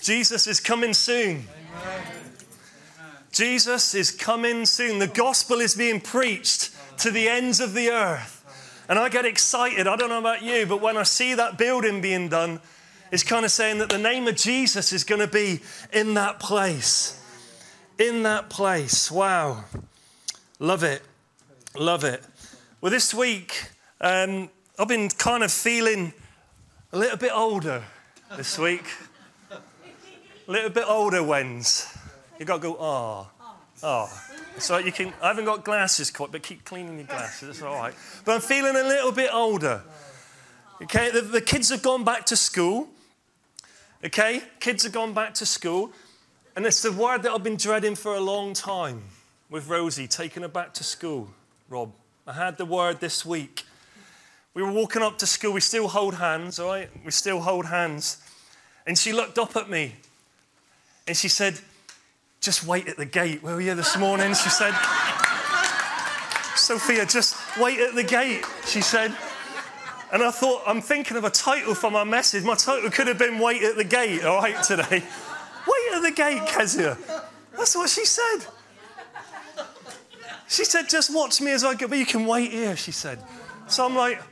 Jesus is coming soon. Jesus is coming soon. The gospel is being preached to the ends of the earth. And I get excited. I don't know about you, but when I see that building being done, it's kind of saying that the name of Jesus is going to be in that place. In that place. Wow. Love it. Love it. Well, this week, um, I've been kind of feeling a little bit older this week. A little bit older, Wens. You've got to go, ah. Oh. So you can, I haven't got glasses quite, but keep cleaning your glasses, it's all right. But I'm feeling a little bit older. Okay, the, the kids have gone back to school. Okay, kids have gone back to school. And it's the word that I've been dreading for a long time with Rosie, taking her back to school. Rob, I had the word this week. We were walking up to school, we still hold hands, all right? We still hold hands. And she looked up at me and she said, just wait at the gate. Where were you this morning? She said, Sophia, just wait at the gate, she said. And I thought, I'm thinking of a title for my message. My title could have been Wait at the Gate, all right, today. Wait at the gate, Kezia. That's what she said. She said, just watch me as I go, but you can wait here, she said. So I'm like,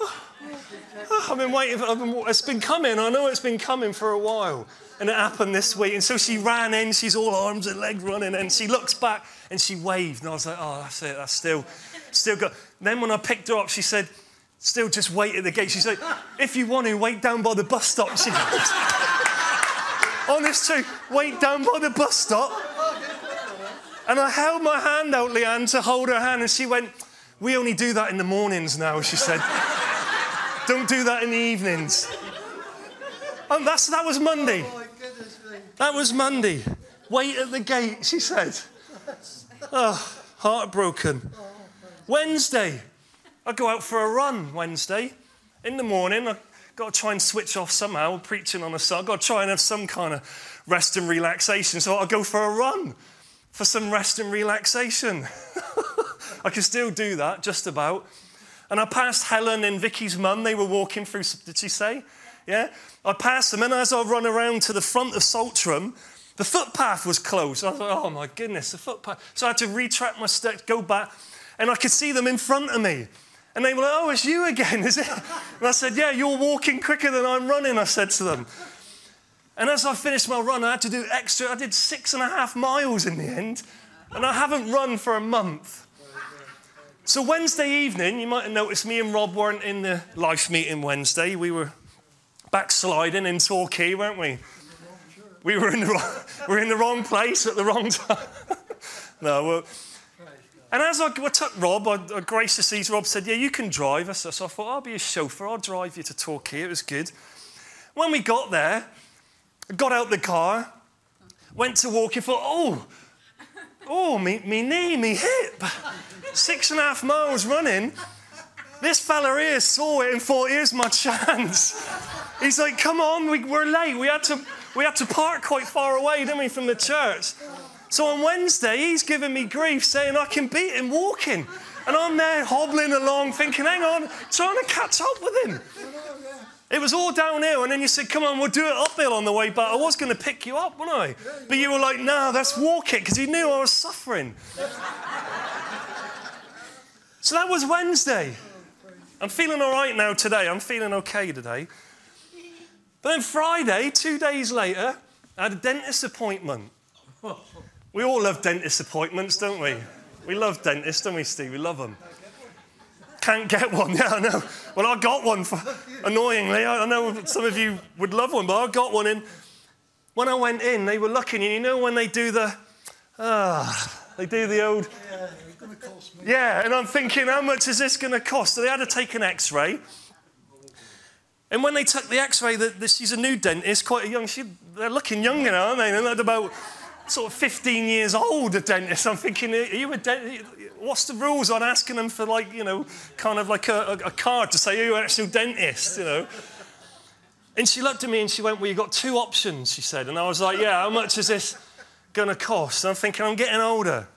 oh, I've been waiting, for, I've been, it's been coming. I know it's been coming for a while. And it happened this week. And so she ran in, she's all arms and legs running, and she looks back and she waved. And I was like, oh, that's it, that's still, still good. Then when I picked her up, she said, still just wait at the gate. She said, if you want to, wait down by the bus stop. She honest truth, wait down by the bus stop. And I held my hand out, Leanne, to hold her hand, and she went, we only do that in the mornings now, she said. Don't do that in the evenings. And that's, that was Monday. That was Monday. Wait at the gate, she said. Oh, heartbroken. Wednesday, I go out for a run Wednesday in the morning. I've got to try and switch off somehow, preaching on a Sunday. I've got to try and have some kind of rest and relaxation. So I'll go for a run for some rest and relaxation. I can still do that, just about. And I passed Helen and Vicky's mum. They were walking through, did she say? Yeah? I passed them, and as I run around to the front of Saltram, the footpath was closed. I thought, oh my goodness, the footpath. So I had to retract my steps, go back, and I could see them in front of me. And they were like, oh, it's you again, is it? And I said, yeah, you're walking quicker than I'm running, I said to them. And as I finished my run, I had to do extra, I did six and a half miles in the end, and I haven't run for a month. So Wednesday evening, you might have noticed me and Rob weren't in the life meeting Wednesday. We were backsliding in Torquay, weren't we? We were in the wrong, we were in the wrong place at the wrong time. no, well, and as I, I took Rob, I, I graciously, Rob said, Yeah, you can drive us. So I thought, I'll be a chauffeur. I'll drive you to Torquay. It was good. When we got there, got out the car, went to walk, and thought, Oh, oh, me, me knee, me hip. Six and a half miles running. This fella here saw it and thought, Here's my chance. He's like, come on, we, we're late. We had, to, we had to park quite far away, didn't we, from the church? So on Wednesday, he's giving me grief, saying I can beat him walking. And I'm there hobbling along, thinking, hang on, trying to catch up with him. It was all downhill, and then you said, Come on, we'll do it uphill on the way back. I was going to pick you up, wasn't I? But you were like, No, let's walk it, because you knew I was suffering. so that was Wednesday. I'm feeling all right now today. I'm feeling okay today. But then Friday, two days later, I had a dentist appointment. We all love dentist appointments, don't we? We love dentists, don't we, Steve? We love them. Can't get one. Yeah, I know. Well, I got one. For, annoyingly, I know some of you would love one, but I got one in. When I went in, they were looking, and you know when they do the, ah, they do the old. Yeah, and I'm thinking, how much is this going to cost? So they had to take an X-ray. And when they took the x-ray, the, the, she's a new dentist, quite a young, she, they're looking younger now, aren't they? They're about sort of 15 years old, a dentist. I'm thinking, are you a dentist? What's the rules on asking them for like, you know, kind of like a, a, card to say, are you an actual dentist, you know? And she looked at me and she went, well, you've got two options, she said. And I was like, yeah, how much is this going to cost? And I'm thinking, I'm getting older.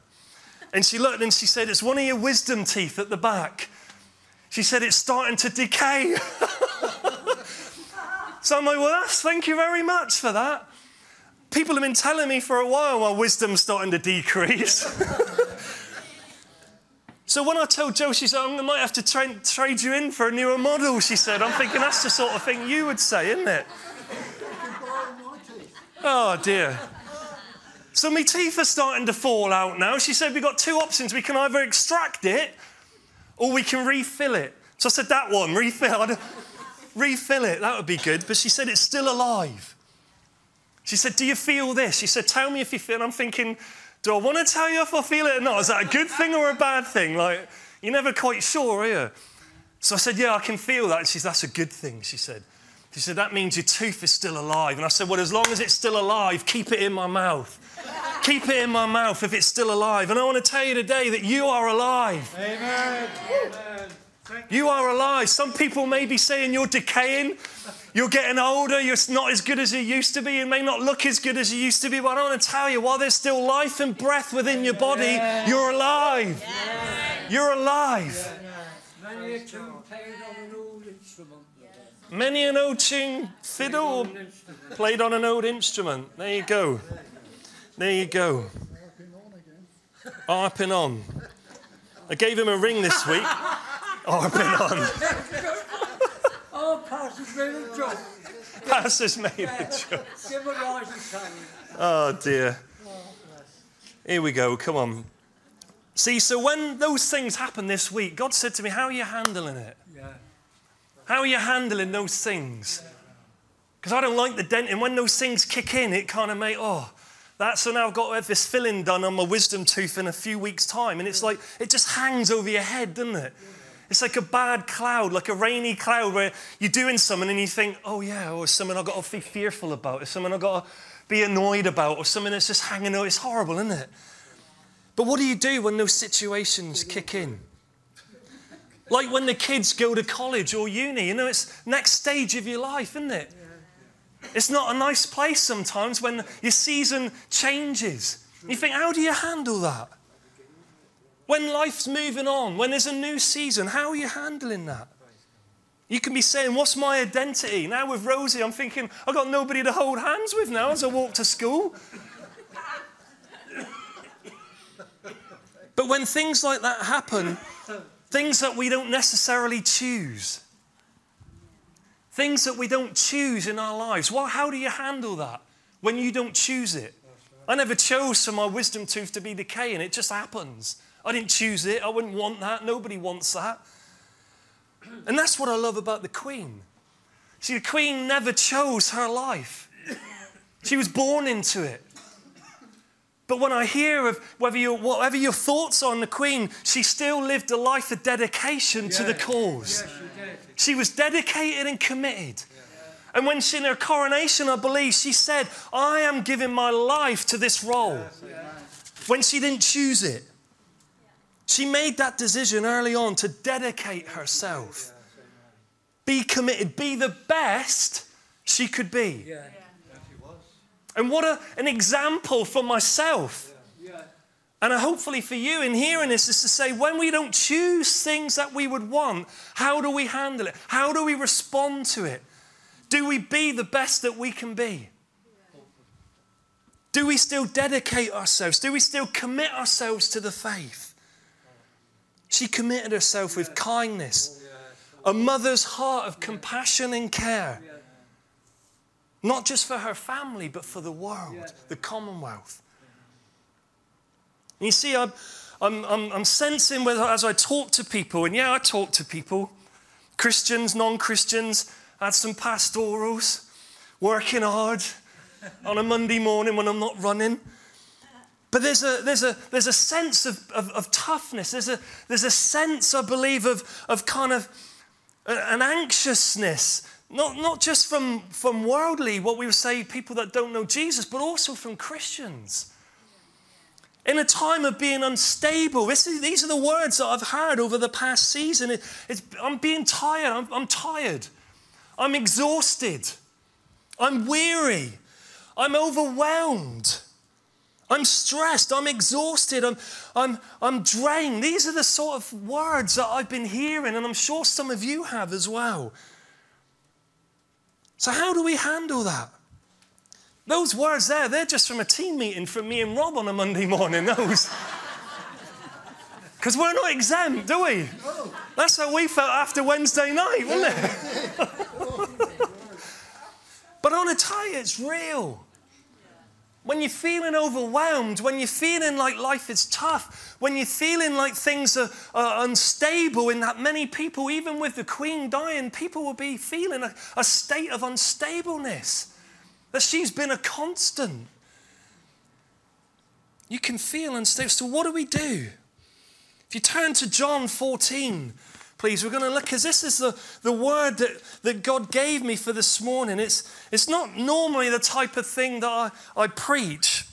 And she looked and she said, it's one of your wisdom teeth at the back. She said, it's starting to decay. So I'm like, well, that's, thank you very much for that. People have been telling me for a while my wisdom's starting to decrease. so when I told Joe, she said, I might have to tra- trade you in for a newer model, she said. I'm thinking that's the sort of thing you would say, isn't it? Oh, dear. So my teeth are starting to fall out now. She said, We've got two options. We can either extract it or we can refill it. So I said, That one, refill. refill it, that would be good. But she said, It's still alive. She said, Do you feel this? She said, Tell me if you feel. And I'm thinking, Do I want to tell you if I feel it or not? Is that a good thing or a bad thing? Like, you're never quite sure, are you? So I said, Yeah, I can feel that. And she said, That's a good thing, she said. She said, That means your tooth is still alive. And I said, Well, as long as it's still alive, keep it in my mouth. Keep it in my mouth if it's still alive. And I want to tell you today that you are alive. Amen. You are alive. Some people may be saying you're decaying, you're getting older, you're not as good as you used to be, you may not look as good as you used to be, but I want to tell you while there's still life and breath within your body, you're alive. You're alive. Many a tune played on an old. Many an old tune fiddle played on an old instrument. There you go. There you go. Harping on. I gave him a ring this week. Harping on. Oh, Pastor's made a joke. Pastor's made a joke. Give a rising time. Oh dear. Oh, Here we go. Come on. See, so when those things happened this week, God said to me, How are you handling it? Yeah. How are you handling those things? Because I don't like the dent. And when those things kick in, it kind of makes, oh, that's so now I've got to have this filling done on my wisdom tooth in a few weeks' time. And it's like, it just hangs over your head, doesn't it? It's like a bad cloud, like a rainy cloud where you're doing something and you think, oh, yeah, or something I've got to be fearful about, or something I've got to be annoyed about, or something that's just hanging out. It's horrible, isn't it? But what do you do when those situations kick in? Like when the kids go to college or uni, you know, it's next stage of your life, isn't it? It's not a nice place sometimes when your season changes. You think, how do you handle that? When life's moving on, when there's a new season, how are you handling that? You can be saying, What's my identity? Now with Rosie, I'm thinking, I've got nobody to hold hands with now as I walk to school. but when things like that happen, things that we don't necessarily choose, things that we don't choose in our lives, well, how do you handle that when you don't choose it? I never chose for my wisdom tooth to be decaying, it just happens. I didn't choose it, I wouldn't want that, nobody wants that. And that's what I love about the Queen. See, the Queen never chose her life, she was born into it. But when I hear of whether you, whatever your thoughts are on the Queen, she still lived a life of dedication to the cause. You did. She was dedicated and committed. And when she, in her coronation, I believe, she said, I am giving my life to this role. When she didn't choose it. She made that decision early on to dedicate herself, be committed, be the best she could be. Yeah. And what a, an example for myself. And hopefully for you in hearing this is to say, when we don't choose things that we would want, how do we handle it? How do we respond to it? Do we be the best that we can be? Do we still dedicate ourselves? Do we still commit ourselves to the faith? She committed herself with kindness, a mother's heart of compassion and care, not just for her family, but for the world, the commonwealth. You see, I'm, I'm, I'm, I'm sensing whether, as I talk to people, and yeah, I talk to people, Christians, non Christians, had some pastorals, working hard on a Monday morning when I'm not running. But there's a, there's a, there's a sense of, of, of toughness. There's a, there's a sense, I believe, of, of kind of uh, an anxiousness, not, not just from, from worldly, what we would say, people that don't know Jesus, but also from Christians. In a time of being unstable, is, these are the words that I've heard over the past season. It, I'm being tired. I'm, I'm tired. I'm exhausted. I'm weary. I'm overwhelmed. I'm stressed. I'm exhausted. I'm, I'm, I'm drained. These are the sort of words that I've been hearing, and I'm sure some of you have as well. So, how do we handle that? Those words there, they're just from a team meeting from me and Rob on a Monday morning. Those. Because we're not exempt, do we? That's how we felt after Wednesday night, wasn't it? but on a you, it's real. When you're feeling overwhelmed, when you're feeling like life is tough, when you're feeling like things are, are unstable, in that many people, even with the Queen dying, people will be feeling a, a state of unstableness. That she's been a constant. You can feel unstable. So, what do we do? If you turn to John 14, please, we're going to look, because this is the, the word that, that God gave me for this morning. It's, it's not normally the type of thing that I, I preach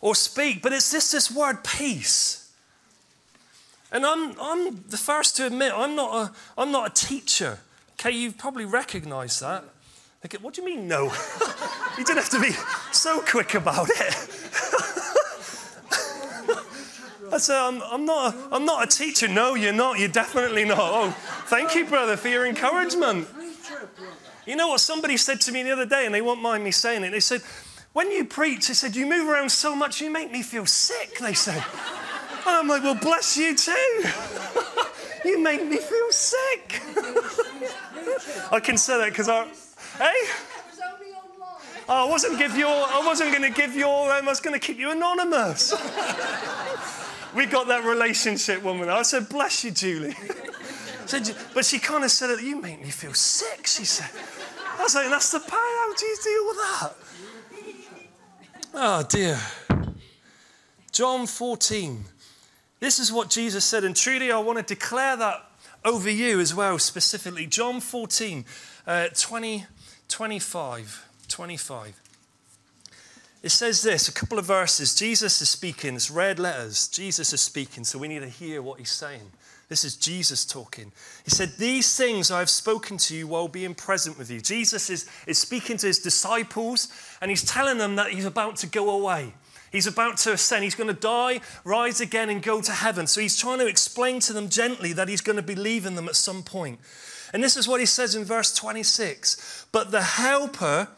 or speak, but it's this, this word peace. And I'm, I'm the first to admit, I'm not a, I'm not a teacher. Okay, you've probably recognized that. Okay, what do you mean, no? you didn't have to be so quick about it. I said, I'm, I'm, not a, I'm not a teacher. No, you're not. You're definitely not. Oh, thank you, brother, for your encouragement. You know what somebody said to me the other day, and they won't mind me saying it. They said, when you preach, they said, you move around so much, you make me feel sick, they said. And I'm like, well, bless you too. you make me feel sick. I can say that because I, hey? Oh, I wasn't give your, I wasn't going to give your, um, I was going to keep you anonymous we got that relationship woman. I said, bless you, Julie. but she kind of said you make me feel sick, she said. I was like, that's the power. How do you deal with that? Oh, dear. John 14. This is what Jesus said, and truly I want to declare that over you as well, specifically. John 14, uh, 20, 25. 25. It says this a couple of verses. Jesus is speaking. It's red letters. Jesus is speaking, so we need to hear what he's saying. This is Jesus talking. He said, These things I have spoken to you while being present with you. Jesus is, is speaking to his disciples, and he's telling them that he's about to go away. He's about to ascend. He's going to die, rise again, and go to heaven. So he's trying to explain to them gently that he's going to be leaving them at some point. And this is what he says in verse 26 But the Helper,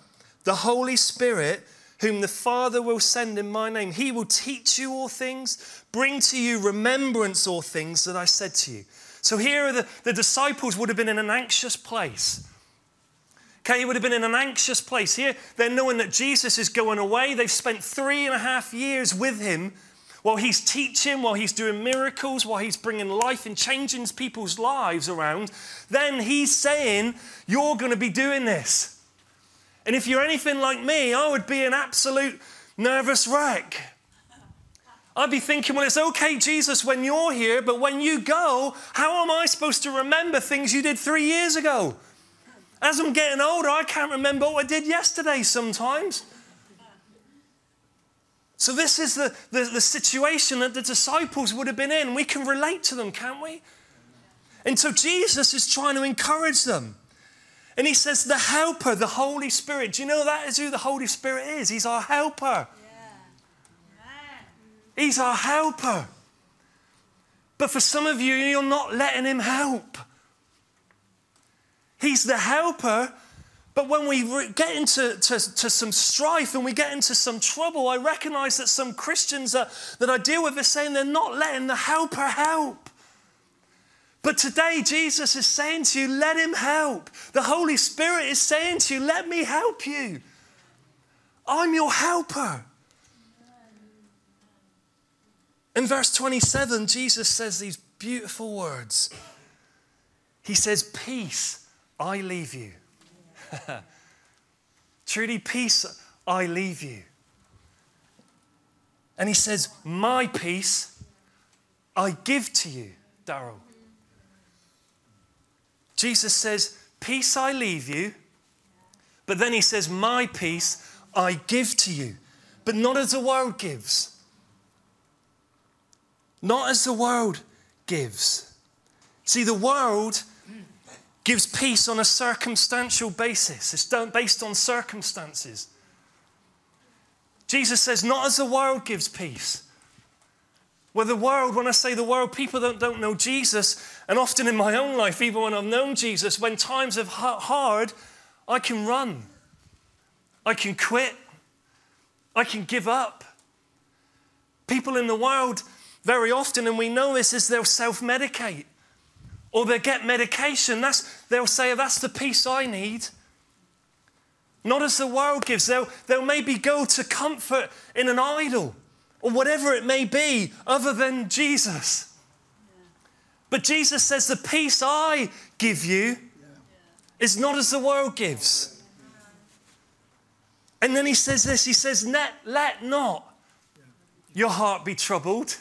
the Holy Spirit, whom the Father will send in my name. He will teach you all things, bring to you remembrance all things that I said to you. So here the, the disciples would have been in an anxious place. Okay, he would have been in an anxious place. Here, they're knowing that Jesus is going away. They've spent three and a half years with him while he's teaching, while he's doing miracles, while he's bringing life and changing people's lives around. Then he's saying, You're going to be doing this. And if you're anything like me, I would be an absolute nervous wreck. I'd be thinking, well, it's okay, Jesus, when you're here, but when you go, how am I supposed to remember things you did three years ago? As I'm getting older, I can't remember what I did yesterday sometimes. So, this is the, the, the, situation that the disciples would have been in. We can relate to them, can't we? And so, Jesus is trying to encourage them. And he says, the helper, the Holy Spirit. Do you know that is who the Holy Spirit is? He's our helper. He's our helper. But for some of you, you're not letting him help. He's the helper, but when we get into to, to some strife and we get into some trouble, I recognize that some Christians that, that I deal with are saying they're not letting the helper help. But today, Jesus is saying to you, let him help. The Holy Spirit is saying to you, let me help you. I'm your helper. In verse 27, Jesus says these beautiful words. He says, Peace I leave you. Truly, peace I leave you. And he says, My peace I give to you, Daryl. Jesus says, Peace I leave you. But then he says, My peace I give to you. But not as the world gives. Not as the world gives. See, the world gives peace on a circumstantial basis, it's based on circumstances. Jesus says, Not as the world gives peace. Well, the world, when I say the world, people that don't know Jesus, and often in my own life, even when I've known Jesus, when times have hard, I can run. I can quit. I can give up. People in the world, very often, and we know this, is they'll self medicate or they'll get medication. That's, they'll say, That's the peace I need. Not as the world gives. They'll, they'll maybe go to comfort in an idol or whatever it may be other than Jesus. But Jesus says, The peace I give you is not as the world gives. And then he says this He says, Let, let not your heart be troubled.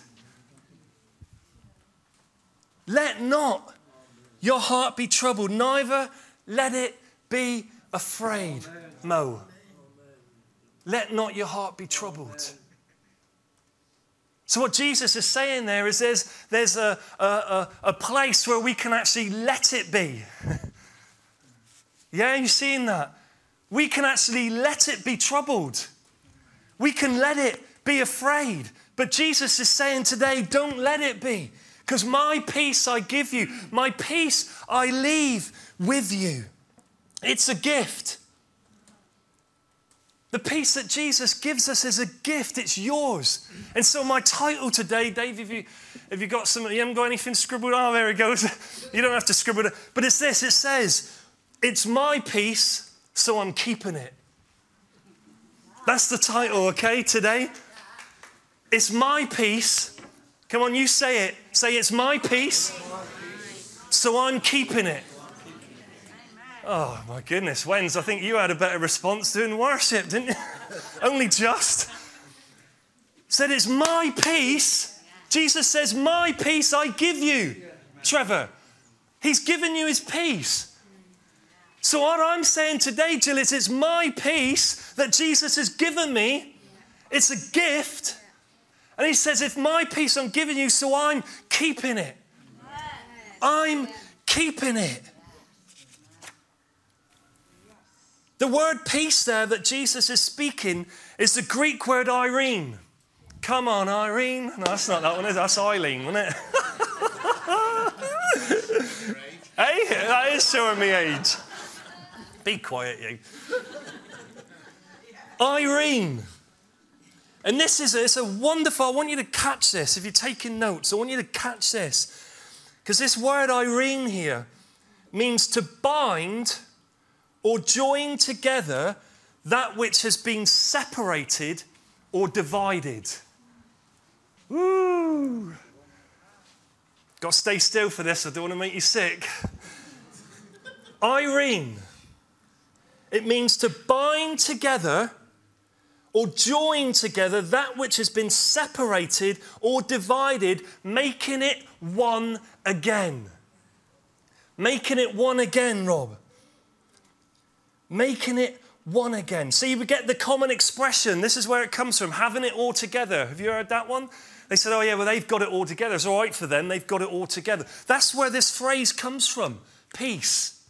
Let not your heart be troubled, neither let it be afraid. Mo. Let not your heart be troubled. So, what Jesus is saying there is there's, there's a, a, a, place where we can actually let it be. yeah, you've seen that? We can actually let it be troubled. We can let it be afraid. But Jesus is saying today, don't let it be. Because my peace I give you, my peace I leave with you. It's a gift. The peace that Jesus gives us is a gift, it's yours. And so, my title today, Dave, if you, if you got some, you haven't got anything scribbled, oh, there it goes. you don't have to scribble it. But it's this it says, It's my peace, so I'm keeping it. That's the title, okay, today? It's my peace, Come on, you say it. Say, it's my peace, so I'm keeping it. Oh, my goodness. Wens, I think you had a better response doing worship, didn't you? Only just. Said, it's my peace. Jesus says, my peace I give you, Trevor. He's given you his peace. So, what I'm saying today, Jill, is it's my peace that Jesus has given me. It's a gift. And he says, If my peace I'm giving you, so I'm keeping it. I'm keeping it. The word peace there that Jesus is speaking is the Greek word Irene. Come on, Irene. No, that's not that one, is That's Eileen, wasn't it? hey, that is showing me age. Be quiet, you. Irene. And this is a, it's a wonderful, I want you to catch this. If you're taking notes, I want you to catch this. Because this word Irene here means to bind or join together that which has been separated or divided. Woo! Got to stay still for this, I don't want to make you sick. Irene. It means to bind together or join together that which has been separated or divided, making it one again. Making it one again, Rob. Making it one again. See, we get the common expression. This is where it comes from having it all together. Have you heard that one? They said, oh, yeah, well, they've got it all together. It's all right for them. They've got it all together. That's where this phrase comes from peace.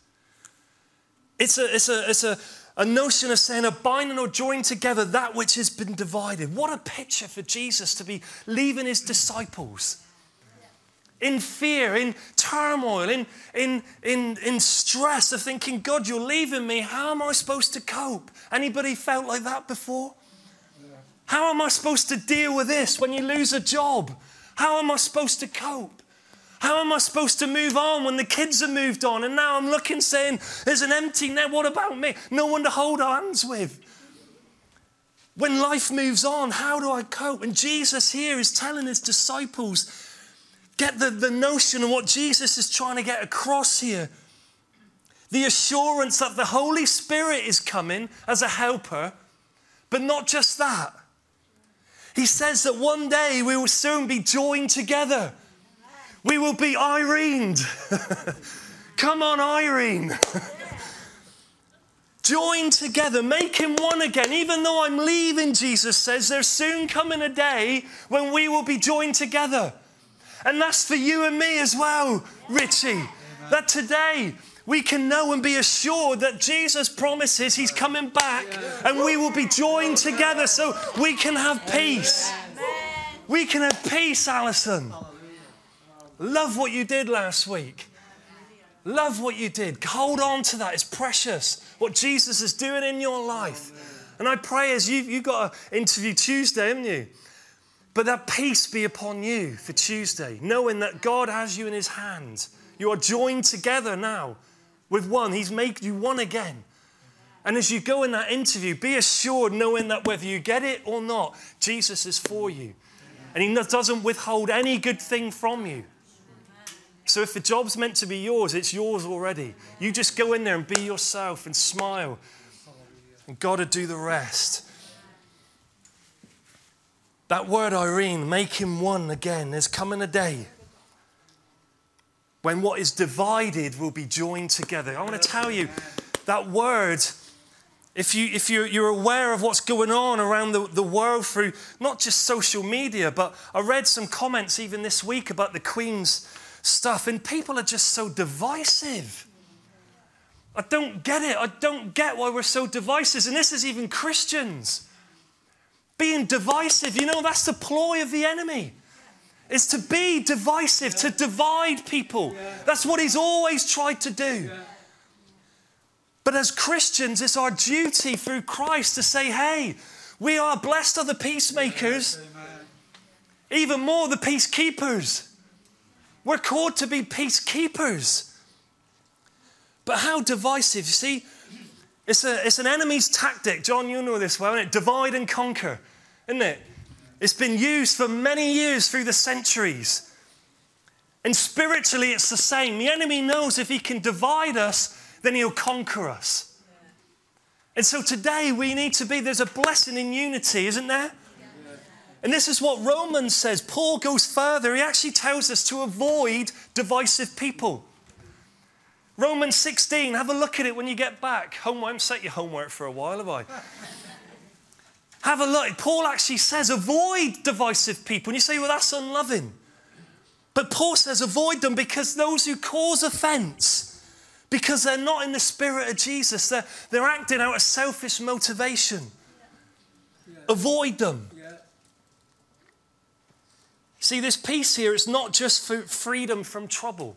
It's a, it's a, it's a, a notion of saying a binding or joining together that which has been divided. What a picture for Jesus to be leaving his disciples in fear, in turmoil, in, in, in, in stress of thinking, God, you're leaving me. How am I supposed to cope? Anybody felt like that before? How am I supposed to deal with this when you lose a job? How am I supposed to cope? How am I supposed to move on when the kids have moved on? And now I'm looking saying, there's an empty net. What about me? No one to hold hands with. When life moves on, how do I cope? And Jesus here is telling his disciples, get the, the notion of what Jesus is trying to get across here. The assurance that the Holy Spirit is coming as a helper, but not just that. He says that one day we will soon be joined together we will be Irene. Come on, Irene. Join together, make him one again. Even though I'm leaving, Jesus says, there's soon coming a day when we will be joined together. And that's for you and me as well, Richie. That today we can know and be assured that Jesus promises he's coming back and we will be joined together so we can have peace. We can have peace, Alison. Love what you did last week. Love what you did. Hold on to that. It's precious. What Jesus is doing in your life. And I pray as you you got an interview Tuesday, haven't you? But that peace be upon you for Tuesday, knowing that God has you in his hand. You are joined together now with one. He's made you one again. And as you go in that interview, be assured, knowing that whether you get it or not, Jesus is for you. And He doesn't withhold any good thing from you. So if the job's meant to be yours, it's yours already. You just go in there and be yourself and smile. And God will do the rest. That word, Irene, make him one again. There's coming a day when what is divided will be joined together. I want to tell you that word if, you, if you're, you're aware of what's going on around the, the world through not just social media, but I read some comments even this week about the Queen's stuff, and people are just so divisive. I don't get it. I don't get why we're so divisive. And this is even Christians being divisive. You know, that's the ploy of the enemy. Is to be divisive, to divide people. That's what he's always tried to do. But as Christians, it's our duty through Christ to say, hey, we are blessed are the peacemakers, even more the peacekeepers. We're called to be peacekeepers. But how divisive? You see, it's, a, it's an enemy's tactic. John, you know this well, isn't it? Divide and conquer, isn't it? It's been used for many years through the centuries. And spiritually, it's the same. The enemy knows if he can divide us, then he'll conquer us. And so today we need to be, there's a blessing in unity, isn't there? And this is what Romans says. Paul goes further. He actually tells us to avoid divisive people. Romans 16, have a look at it when you get back. Homework, I haven't set your homework for a while, have I? have a look. Paul actually says avoid divisive people. And you say, well, that's unloving. But Paul says avoid them because those who cause offense because they're not in the spirit of Jesus. They're, they're acting out of selfish motivation. Yeah. Avoid them. Yeah. See, this peace here is not just for freedom from trouble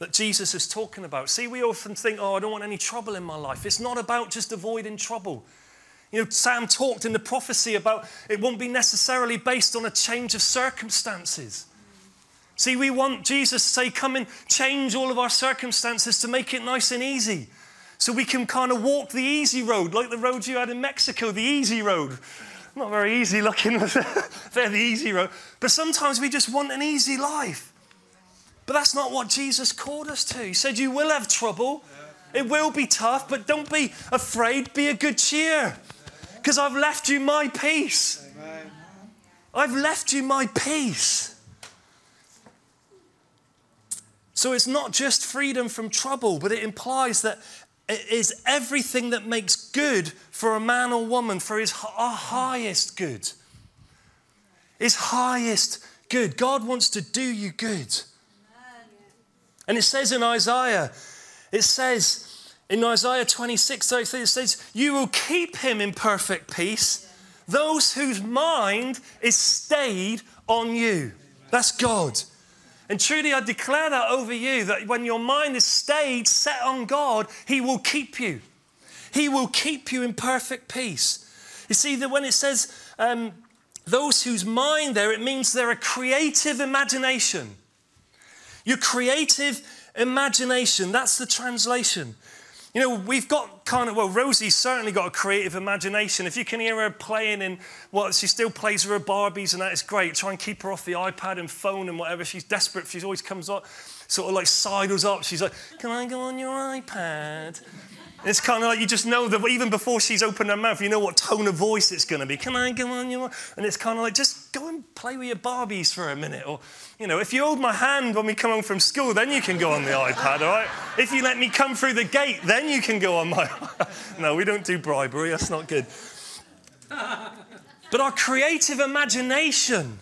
that Jesus is talking about. See, we often think, oh, I don't want any trouble in my life. It's not about just avoiding trouble. You know, Sam talked in the prophecy about it won't be necessarily based on a change of circumstances. See, we want Jesus to say, Come and change all of our circumstances to make it nice and easy. So we can kind of walk the easy road, like the road you had in Mexico, the easy road. Not very easy looking, they're the easy road. But sometimes we just want an easy life. But that's not what Jesus called us to. He said, You will have trouble, it will be tough, but don't be afraid, be a good cheer. Because I've left you my peace. I've left you my peace. So it's not just freedom from trouble, but it implies that it is everything that makes good for a man or woman for his our highest good. His highest good. God wants to do you good. And it says in Isaiah, it says in Isaiah 26, 33, it says, You will keep him in perfect peace, those whose mind is stayed on you. That's God. And truly, I declare that over you that when your mind is stayed, set on God, He will keep you. He will keep you in perfect peace. You see, that when it says um, those whose mind there, it means they're a creative imagination. Your creative imagination, that's the translation. You know, we've got kind of, well, Rosie's certainly got a creative imagination. If you can hear her playing in well, she still plays with her Barbies and that is great. Try and keep her off the iPad and phone and whatever. She's desperate. She always comes up, sort of like sidles up. She's like, Can I go on your iPad? It's kind of like you just know that even before she's opened her mouth, you know what tone of voice it's going to be. Can I go on your? And it's kind of like just go and play with your Barbies for a minute, or you know, if you hold my hand when we come home from school, then you can go on the iPad, all right? If you let me come through the gate, then you can go on my. no, we don't do bribery. That's not good. But our creative imagination,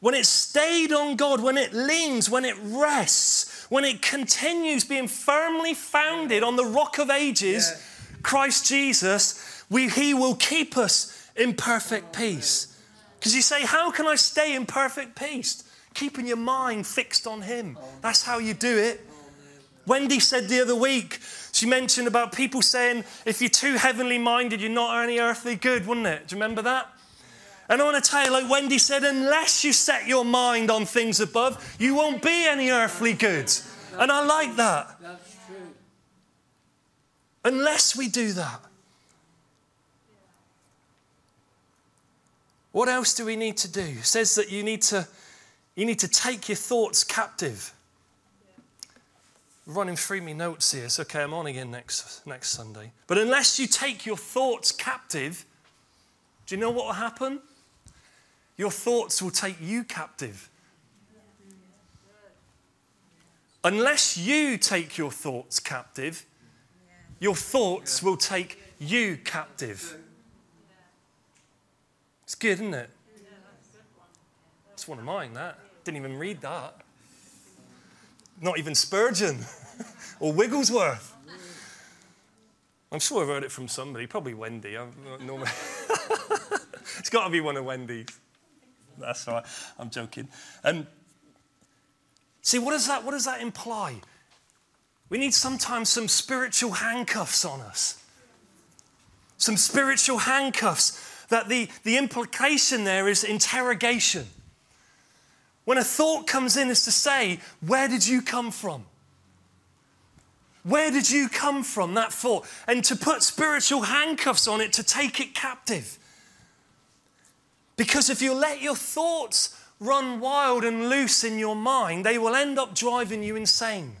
when it stayed on God, when it leans, when it rests when it continues being firmly founded on the rock of ages, yeah. Christ Jesus, we, He will keep us in perfect peace. Because you say, How can I stay in perfect peace? Keeping your mind fixed on Him. That's how you do it. Wendy said the other week, she mentioned about people saying, if you're too heavenly minded, you're not any earthly good, wouldn't it? Do you remember that? And I want to tell you, like Wendy said, unless you set your mind on things above, you won't be any earthly good. And I like that. That's true. Unless we do that. What else do we need to do? It says that you need to, you need to take your thoughts captive. Running through me notes here. It's okay, I'm on again next, next Sunday. But unless you take your thoughts captive, do you know what will happen? Your thoughts will take you captive. Unless you take your thoughts captive, your thoughts will take you captive. It's good, isn't it? It's one of mine, that. Didn't even read that. Not even Spurgeon or Wigglesworth. I'm sure I've heard it from somebody, probably Wendy. It's got to be one of Wendy's. That's all right. I'm joking. Um, see, what does that, what does that imply? We need sometimes some spiritual handcuffs on us. Some spiritual handcuffs that the, the implication there is interrogation. When a thought comes in, is to say, Where did you come from? Where did you come from, that thought? And to put spiritual handcuffs on it to take it captive. Because if you let your thoughts run wild and loose in your mind, they will end up driving you insane.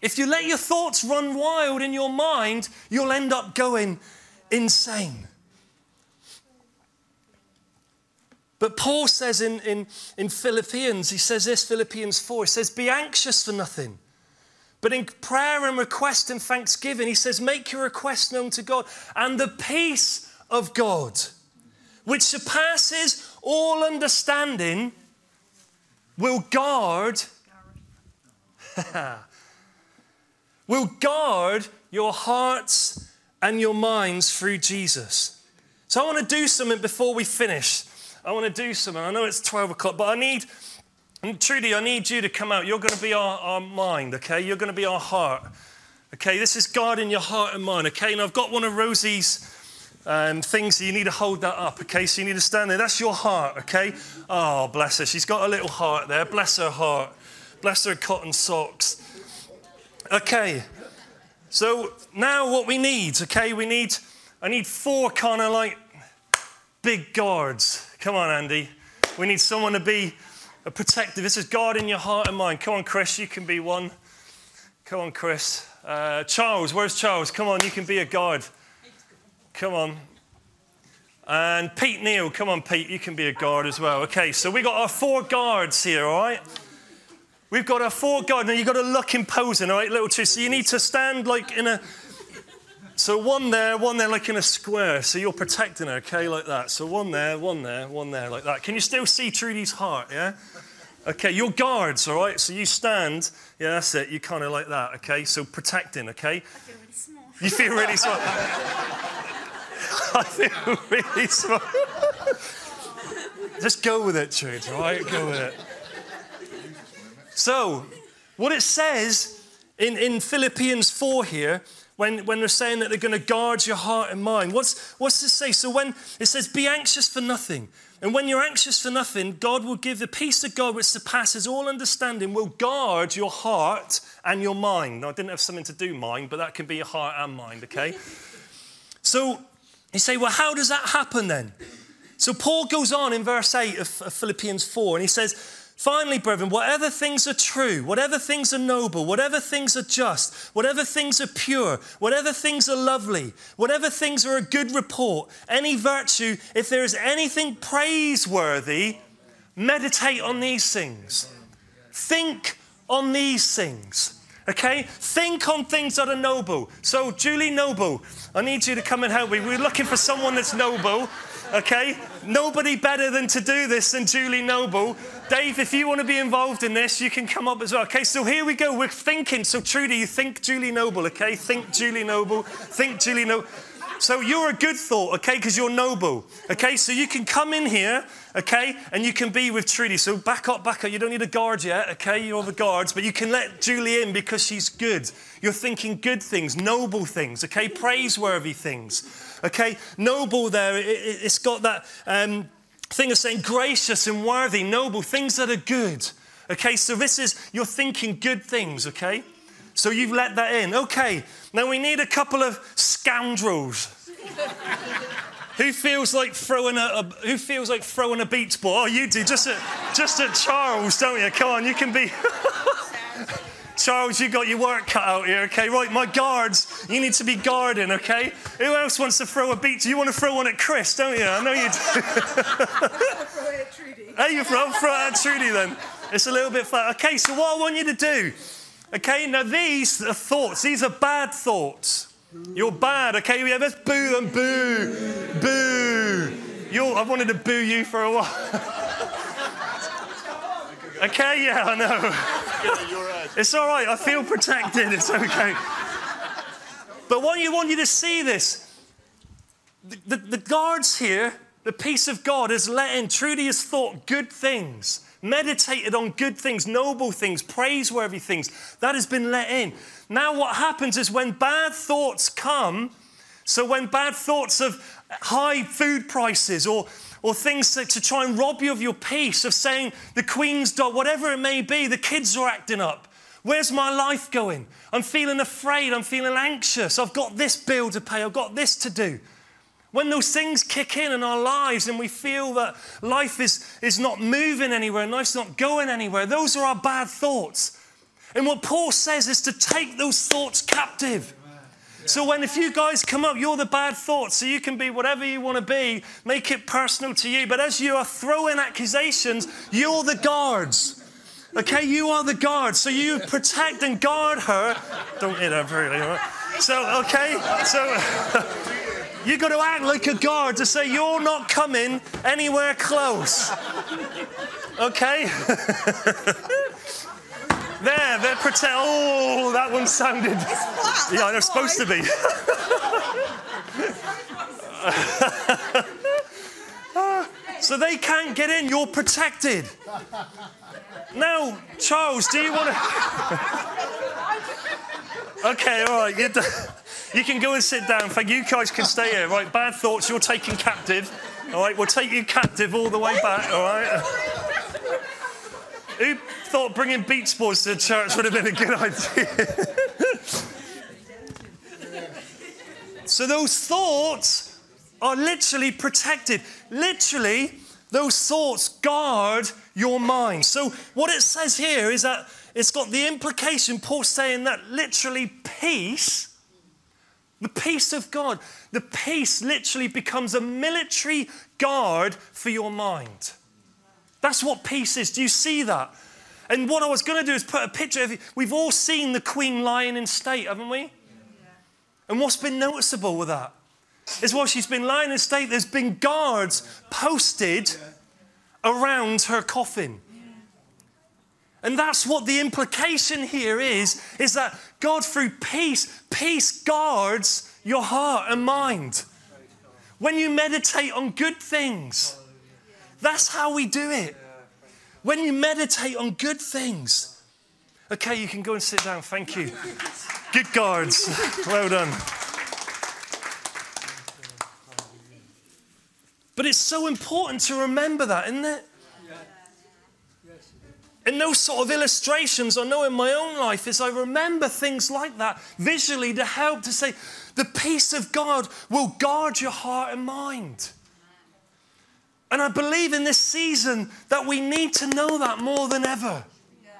If you let your thoughts run wild in your mind, you'll end up going insane. But Paul says in, in, in Philippians, he says this, Philippians 4, he says, Be anxious for nothing. But in prayer and request and thanksgiving, he says, Make your request known to God. And the peace of God, which surpasses all understanding, will guard, will guard your hearts and your minds through Jesus. So I want to do something before we finish. I want to do something. I know it's 12 o'clock, but I need, and Trudy, I need you to come out. You're going to be our, our mind, okay? You're going to be our heart. Okay, this is guarding your heart and mind, okay? And I've got one of Rosie's um, things, you need to hold that up, okay? So you need to stand there. That's your heart, okay? Oh, bless her. She's got a little heart there. Bless her heart. Bless her cotton socks. Okay, so now what we need, okay? We need, I need four kind of like big guards. Come on, Andy. We need someone to be a protective. This is guarding your heart and mind. Come on, Chris, you can be one. Come on, Chris. Uh, Charles, where's Charles? Come on, you can be a guard. Come on. And Pete Neal, come on, Pete, you can be a guard as well. Okay, so we got our four guards here, all right? We've got our four guards. Now you've got to look imposing, all right, little two. So you need to stand like in a. So one there, one there, like in a square. So you're protecting her, okay, like that. So one there, one there, one there, like that. Can you still see Trudy's heart, yeah? Okay, your guards, all right? So you stand, yeah, that's it. You kind of like that, okay? So protecting, okay? I feel really small. You feel really small. I feel really small. Just go with it, all right? Go with it. So, what it says in, in Philippians 4 here, when, when they're saying that they're going to guard your heart and mind, what's, what's it say? So, when it says, be anxious for nothing, and when you're anxious for nothing, God will give the peace of God which surpasses all understanding, will guard your heart and your mind. Now, I didn't have something to do mind, but that can be your heart and mind, okay? so, you say, well, how does that happen then? So, Paul goes on in verse 8 of, of Philippians 4, and he says, Finally, brethren, whatever things are true, whatever things are noble, whatever things are just, whatever things are pure, whatever things are lovely, whatever things are a good report, any virtue, if there is anything praiseworthy, meditate on these things. Think on these things. Okay? Think on things that are noble. So, Julie Noble, I need you to come and help me. We're looking for someone that's noble. Okay? Nobody better than to do this than Julie Noble. Dave, if you want to be involved in this, you can come up as well. Okay, so here we go. We're thinking. So, Trudy, you think Julie Noble, okay? Think Julie Noble. Think Julie Noble. So you're a good thought, okay, because you're noble. Okay, so you can come in here, okay, and you can be with Trudy. So back up, back up. You don't need a guard yet, okay? You're the guards, but you can let Julie in because she's good. You're thinking good things, noble things, okay, praiseworthy things, okay? Noble there, it, has got that um, thing of saying gracious and worthy, noble, things that are good. Okay, so this is, you're thinking good things, okay? So you've let that in. Okay, now we need a couple of scoundrels. who feels like throwing a, a, who feels like throwing a beach ball? Oh, you do. Just at just at Charles, don't you? Come on, you can be. Charles, you got your work cut out here, okay? Right, my guards, you need to be guarding, okay? Who else wants to throw a beach? You want to throw one at Chris, don't you? I know you do. Throw it at Trudy. Hey, you throw, throw it at Trudy then. It's a little bit flat. Okay, so what I want you to do Okay, now these are thoughts, these are bad thoughts. You're bad, okay? Have this boo and boo, boo. You're, I wanted to boo you for a while. okay, yeah, I know. It's all right, I feel protected, it's okay. But what you want you to see this the, the, the guards here, the peace of God is letting Trudy has thought good things meditated on good things, noble things, praiseworthy things. That has been let in. Now, what happens is when bad thoughts come, so when bad thoughts of high food prices or or things to, to try and rob you of your peace, of saying the Queen's dog, whatever it may be, the kids are acting up. Where's my life going? I'm feeling afraid. I'm feeling anxious. I've got this bill to pay. I've got this to do. When those things kick in in our lives and we feel that life is, is not moving anywhere and life's not going anywhere, those are our bad thoughts. And what Paul says is to take those thoughts captive. So when if you guys come up, you're the bad thoughts, so you can be whatever you want to be, make it personal to you. But as you are throwing accusations, you're the guards. Okay, you are the guards. So you protect and guard her. Don't hit her very right? So, okay, so You've got to act like a guard to say you're not coming anywhere close. Okay? there, they're pretend. Oh, that one sounded. Yeah, they're supposed to be. so they can't get in. You're protected. Now, Charles, do you want to? okay, all right. You're done. You can go and sit down. Thank you. guys can stay here. Right, bad thoughts, you're taken captive. All right, we'll take you captive all the way back. All right. Who thought bringing beach balls to the church would have been a good idea? so those thoughts are literally protected. Literally, those thoughts guard your mind. So what it says here is that it's got the implication, Paul saying that literally peace the peace of God. The peace literally becomes a military guard for your mind. That's what peace is. Do you see that? And what I was going to do is put a picture of it. We've all seen the Queen lying in state, haven't we? And what's been noticeable with that is while she's been lying in state, there's been guards posted around her coffin. And that's what the implication here is, is that God through peace, peace guards your heart and mind. When you meditate on good things, that's how we do it. When you meditate on good things. Okay, you can go and sit down. Thank you. Good guards. Well done. But it's so important to remember that, isn't it? And sort of illustrations I know in my own life is I remember things like that visually to help to say, the peace of God will guard your heart and mind. And I believe in this season that we need to know that more than ever. Yeah.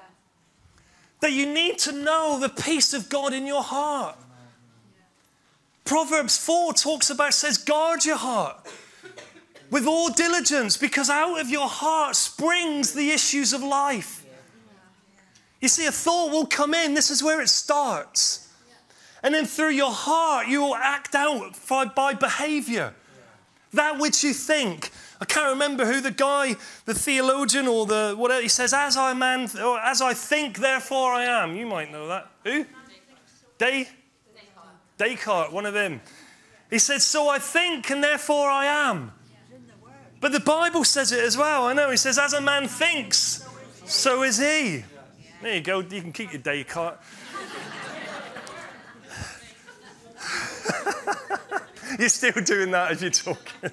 That you need to know the peace of God in your heart. Yeah. Proverbs 4 talks about, says, guard your heart with all diligence, because out of your heart springs the issues of life. You see, a thought will come in, this is where it starts. And then through your heart, you will act out by behavior. That which you think. I can't remember who the guy, the theologian or the whatever, he says, as I man, or as I think, therefore I am. You might know that. Who? Day? Descartes, one of them. He said, So I think and therefore I am. But the Bible says it as well. I know. He says, As a man thinks, so is he. There you go. You can keep your Descartes. you're still doing that as you're talking.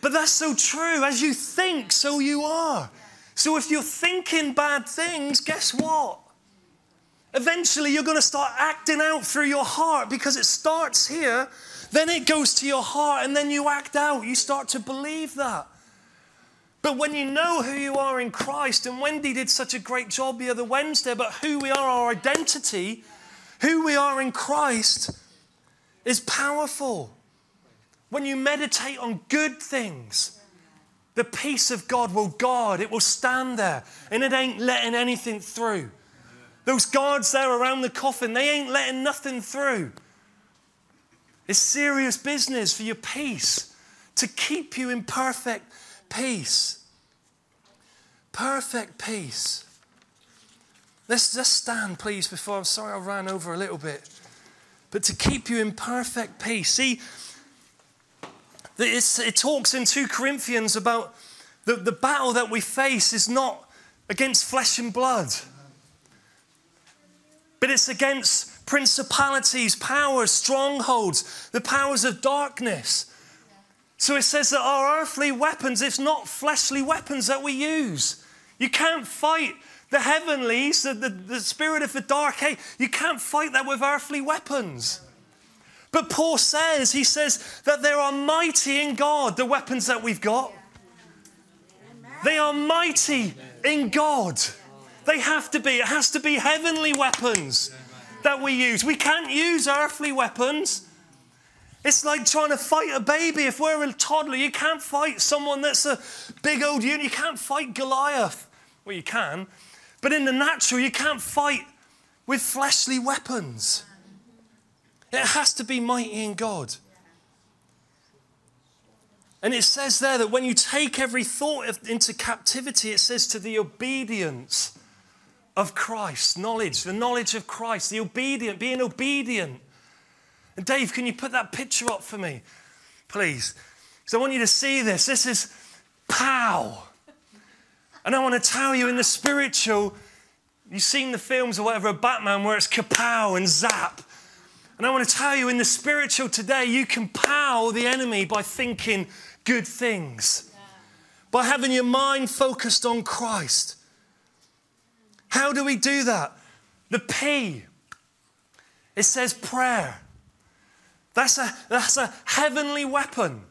but that's so true. As you think, so you are. So if you're thinking bad things, guess what? Eventually, you're going to start acting out through your heart because it starts here, then it goes to your heart, and then you act out. You start to believe that. But when you know who you are in Christ, and Wendy did such a great job the other Wednesday about who we are, our identity, who we are in Christ is powerful. When you meditate on good things, the peace of God will guard, it will stand there, and it ain't letting anything through. Those guards there around the coffin, they ain't letting nothing through. It's serious business for your peace to keep you in perfect peace. Perfect peace. Let's just stand, please, before I'm sorry I ran over a little bit. But to keep you in perfect peace. See, it talks in 2 Corinthians about the, the battle that we face is not against flesh and blood, but it's against principalities, powers, strongholds, the powers of darkness. So it says that our earthly weapons, it's not fleshly weapons that we use. You can't fight the heavenlies, the, the, the spirit of the dark age. You can't fight that with earthly weapons. But Paul says, he says that they are mighty in God, the weapons that we've got. They are mighty in God. They have to be. It has to be heavenly weapons that we use. We can't use earthly weapons. It's like trying to fight a baby. If we're a toddler, you can't fight someone that's a big old unit. You can't fight Goliath. Well, you can, but in the natural, you can't fight with fleshly weapons. It has to be mighty in God. And it says there that when you take every thought into captivity, it says to the obedience of Christ, knowledge, the knowledge of Christ, the obedient, being obedient and Dave, can you put that picture up for me, please? Because I want you to see this. This is pow. And I want to tell you in the spiritual, you've seen the films or whatever of Batman where it's kapow and zap. And I want to tell you in the spiritual today, you can pow the enemy by thinking good things, by having your mind focused on Christ. How do we do that? The P, it says prayer. That's a, that's a heavenly weapon.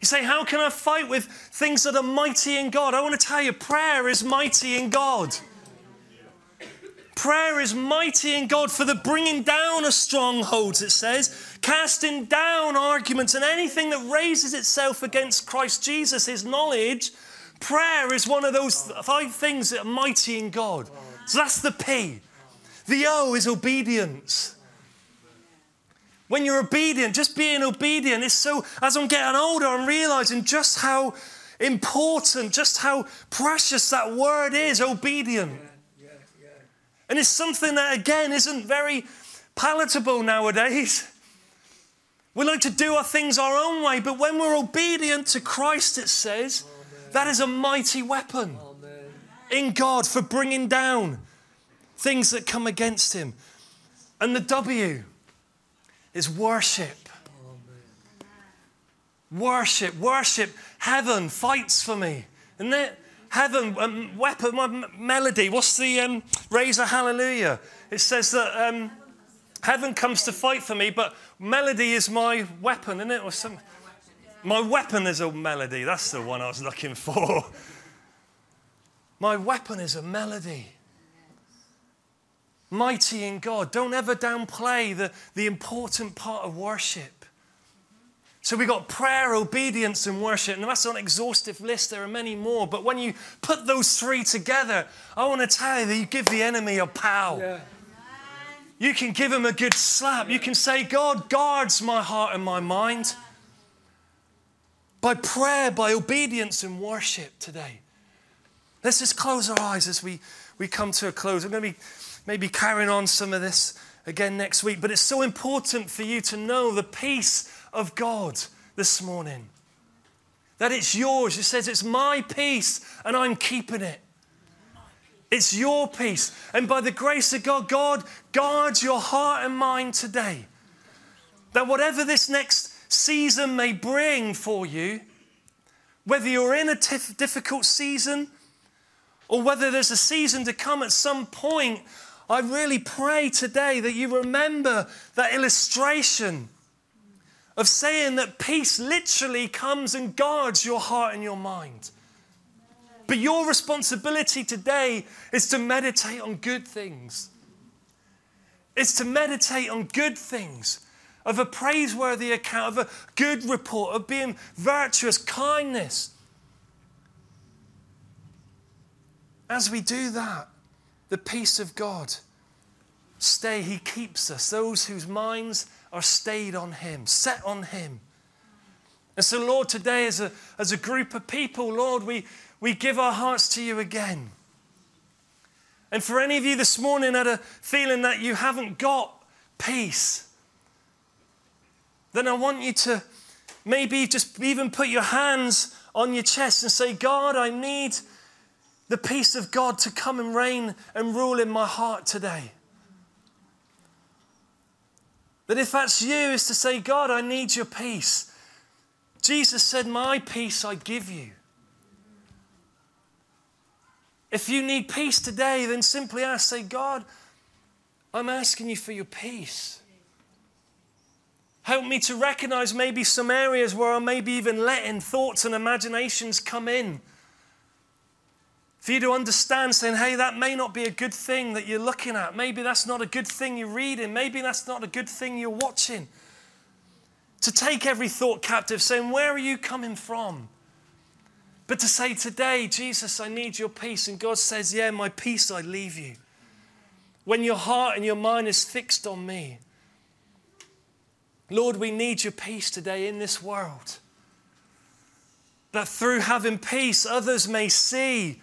You say, How can I fight with things that are mighty in God? I want to tell you, prayer is mighty in God. Prayer is mighty in God for the bringing down of strongholds, it says, casting down arguments and anything that raises itself against Christ Jesus, his knowledge. Prayer is one of those five things that are mighty in God. So that's the P. The O is obedience. When you're obedient, just being obedient is so, as I'm getting older, I'm realizing just how important, just how precious that word is obedient. And it's something that, again, isn't very palatable nowadays. We like to do our things our own way, but when we're obedient to Christ, it says, Amen. that is a mighty weapon Amen. in God for bringing down things that come against Him. And the W, is worship. Worship, worship. Heaven fights for me. Isn't it? Heaven, um, weapon, my melody. What's the um, raise a hallelujah? It says that um, heaven comes to fight for me, but melody is my weapon, isn't it? Or some, my weapon is a melody. That's the one I was looking for. My weapon is a melody mighty in God. Don't ever downplay the, the important part of worship. So we got prayer, obedience, and worship. And that's not an exhaustive list, there are many more. But when you put those three together, I want to tell you that you give the enemy a pow. Yeah. You can give him a good slap. You can say, God guards my heart and my mind. By prayer, by obedience and worship today. Let's just close our eyes as we, we come to a close. We're going to be maybe carrying on some of this again next week. But it's so important for you to know the peace of God this morning. That it's yours. It says, It's my peace and I'm keeping it. It's your peace. And by the grace of God, God guards your heart and mind today. That whatever this next season may bring for you, whether you're in a tif- difficult season or whether there's a season to come at some point, I really pray today that you remember that illustration of saying that peace literally comes and guards your heart and your mind. But your responsibility today is to meditate on good things. It's to meditate on good things, of a praiseworthy account, of a good report, of being virtuous, kindness. As we do that, the peace of God stay, He keeps us, those whose minds are stayed on Him, set on Him. And so, Lord, today as a, as a group of people, Lord, we, we give our hearts to you again. And for any of you this morning that a feeling that you haven't got peace, then I want you to maybe just even put your hands on your chest and say, God, I need the peace of God to come and reign and rule in my heart today. That if that's you, is to say, God, I need your peace. Jesus said, My peace I give you. If you need peace today, then simply ask, say, God, I'm asking you for your peace. Help me to recognize maybe some areas where I'm maybe even letting thoughts and imaginations come in. For you to understand, saying, hey, that may not be a good thing that you're looking at. Maybe that's not a good thing you're reading. Maybe that's not a good thing you're watching. To take every thought captive, saying, where are you coming from? But to say today, Jesus, I need your peace. And God says, Yeah, my peace I leave you. When your heart and your mind is fixed on me. Lord, we need your peace today in this world. That through having peace, others may see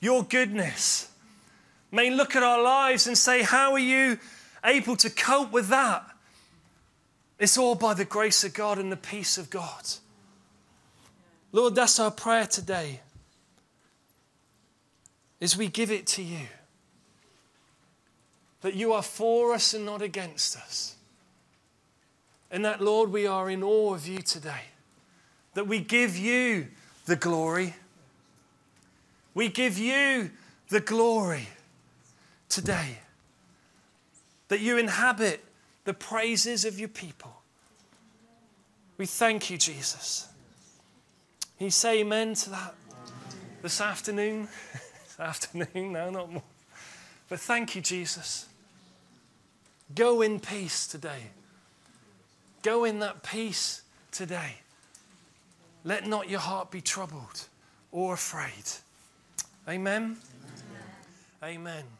your goodness, may look at our lives and say, How are you able to cope with that? It's all by the grace of God and the peace of God. Lord, that's our prayer today. Is we give it to you. That you are for us and not against us. And that, Lord, we are in awe of you today. That we give you the glory. We give you the glory today. That you inhabit the praises of your people. We thank you, Jesus. Can you say amen to that this afternoon? this afternoon, no, not more. But thank you, Jesus. Go in peace today. Go in that peace today. Let not your heart be troubled or afraid. Amen. Amen. Amen.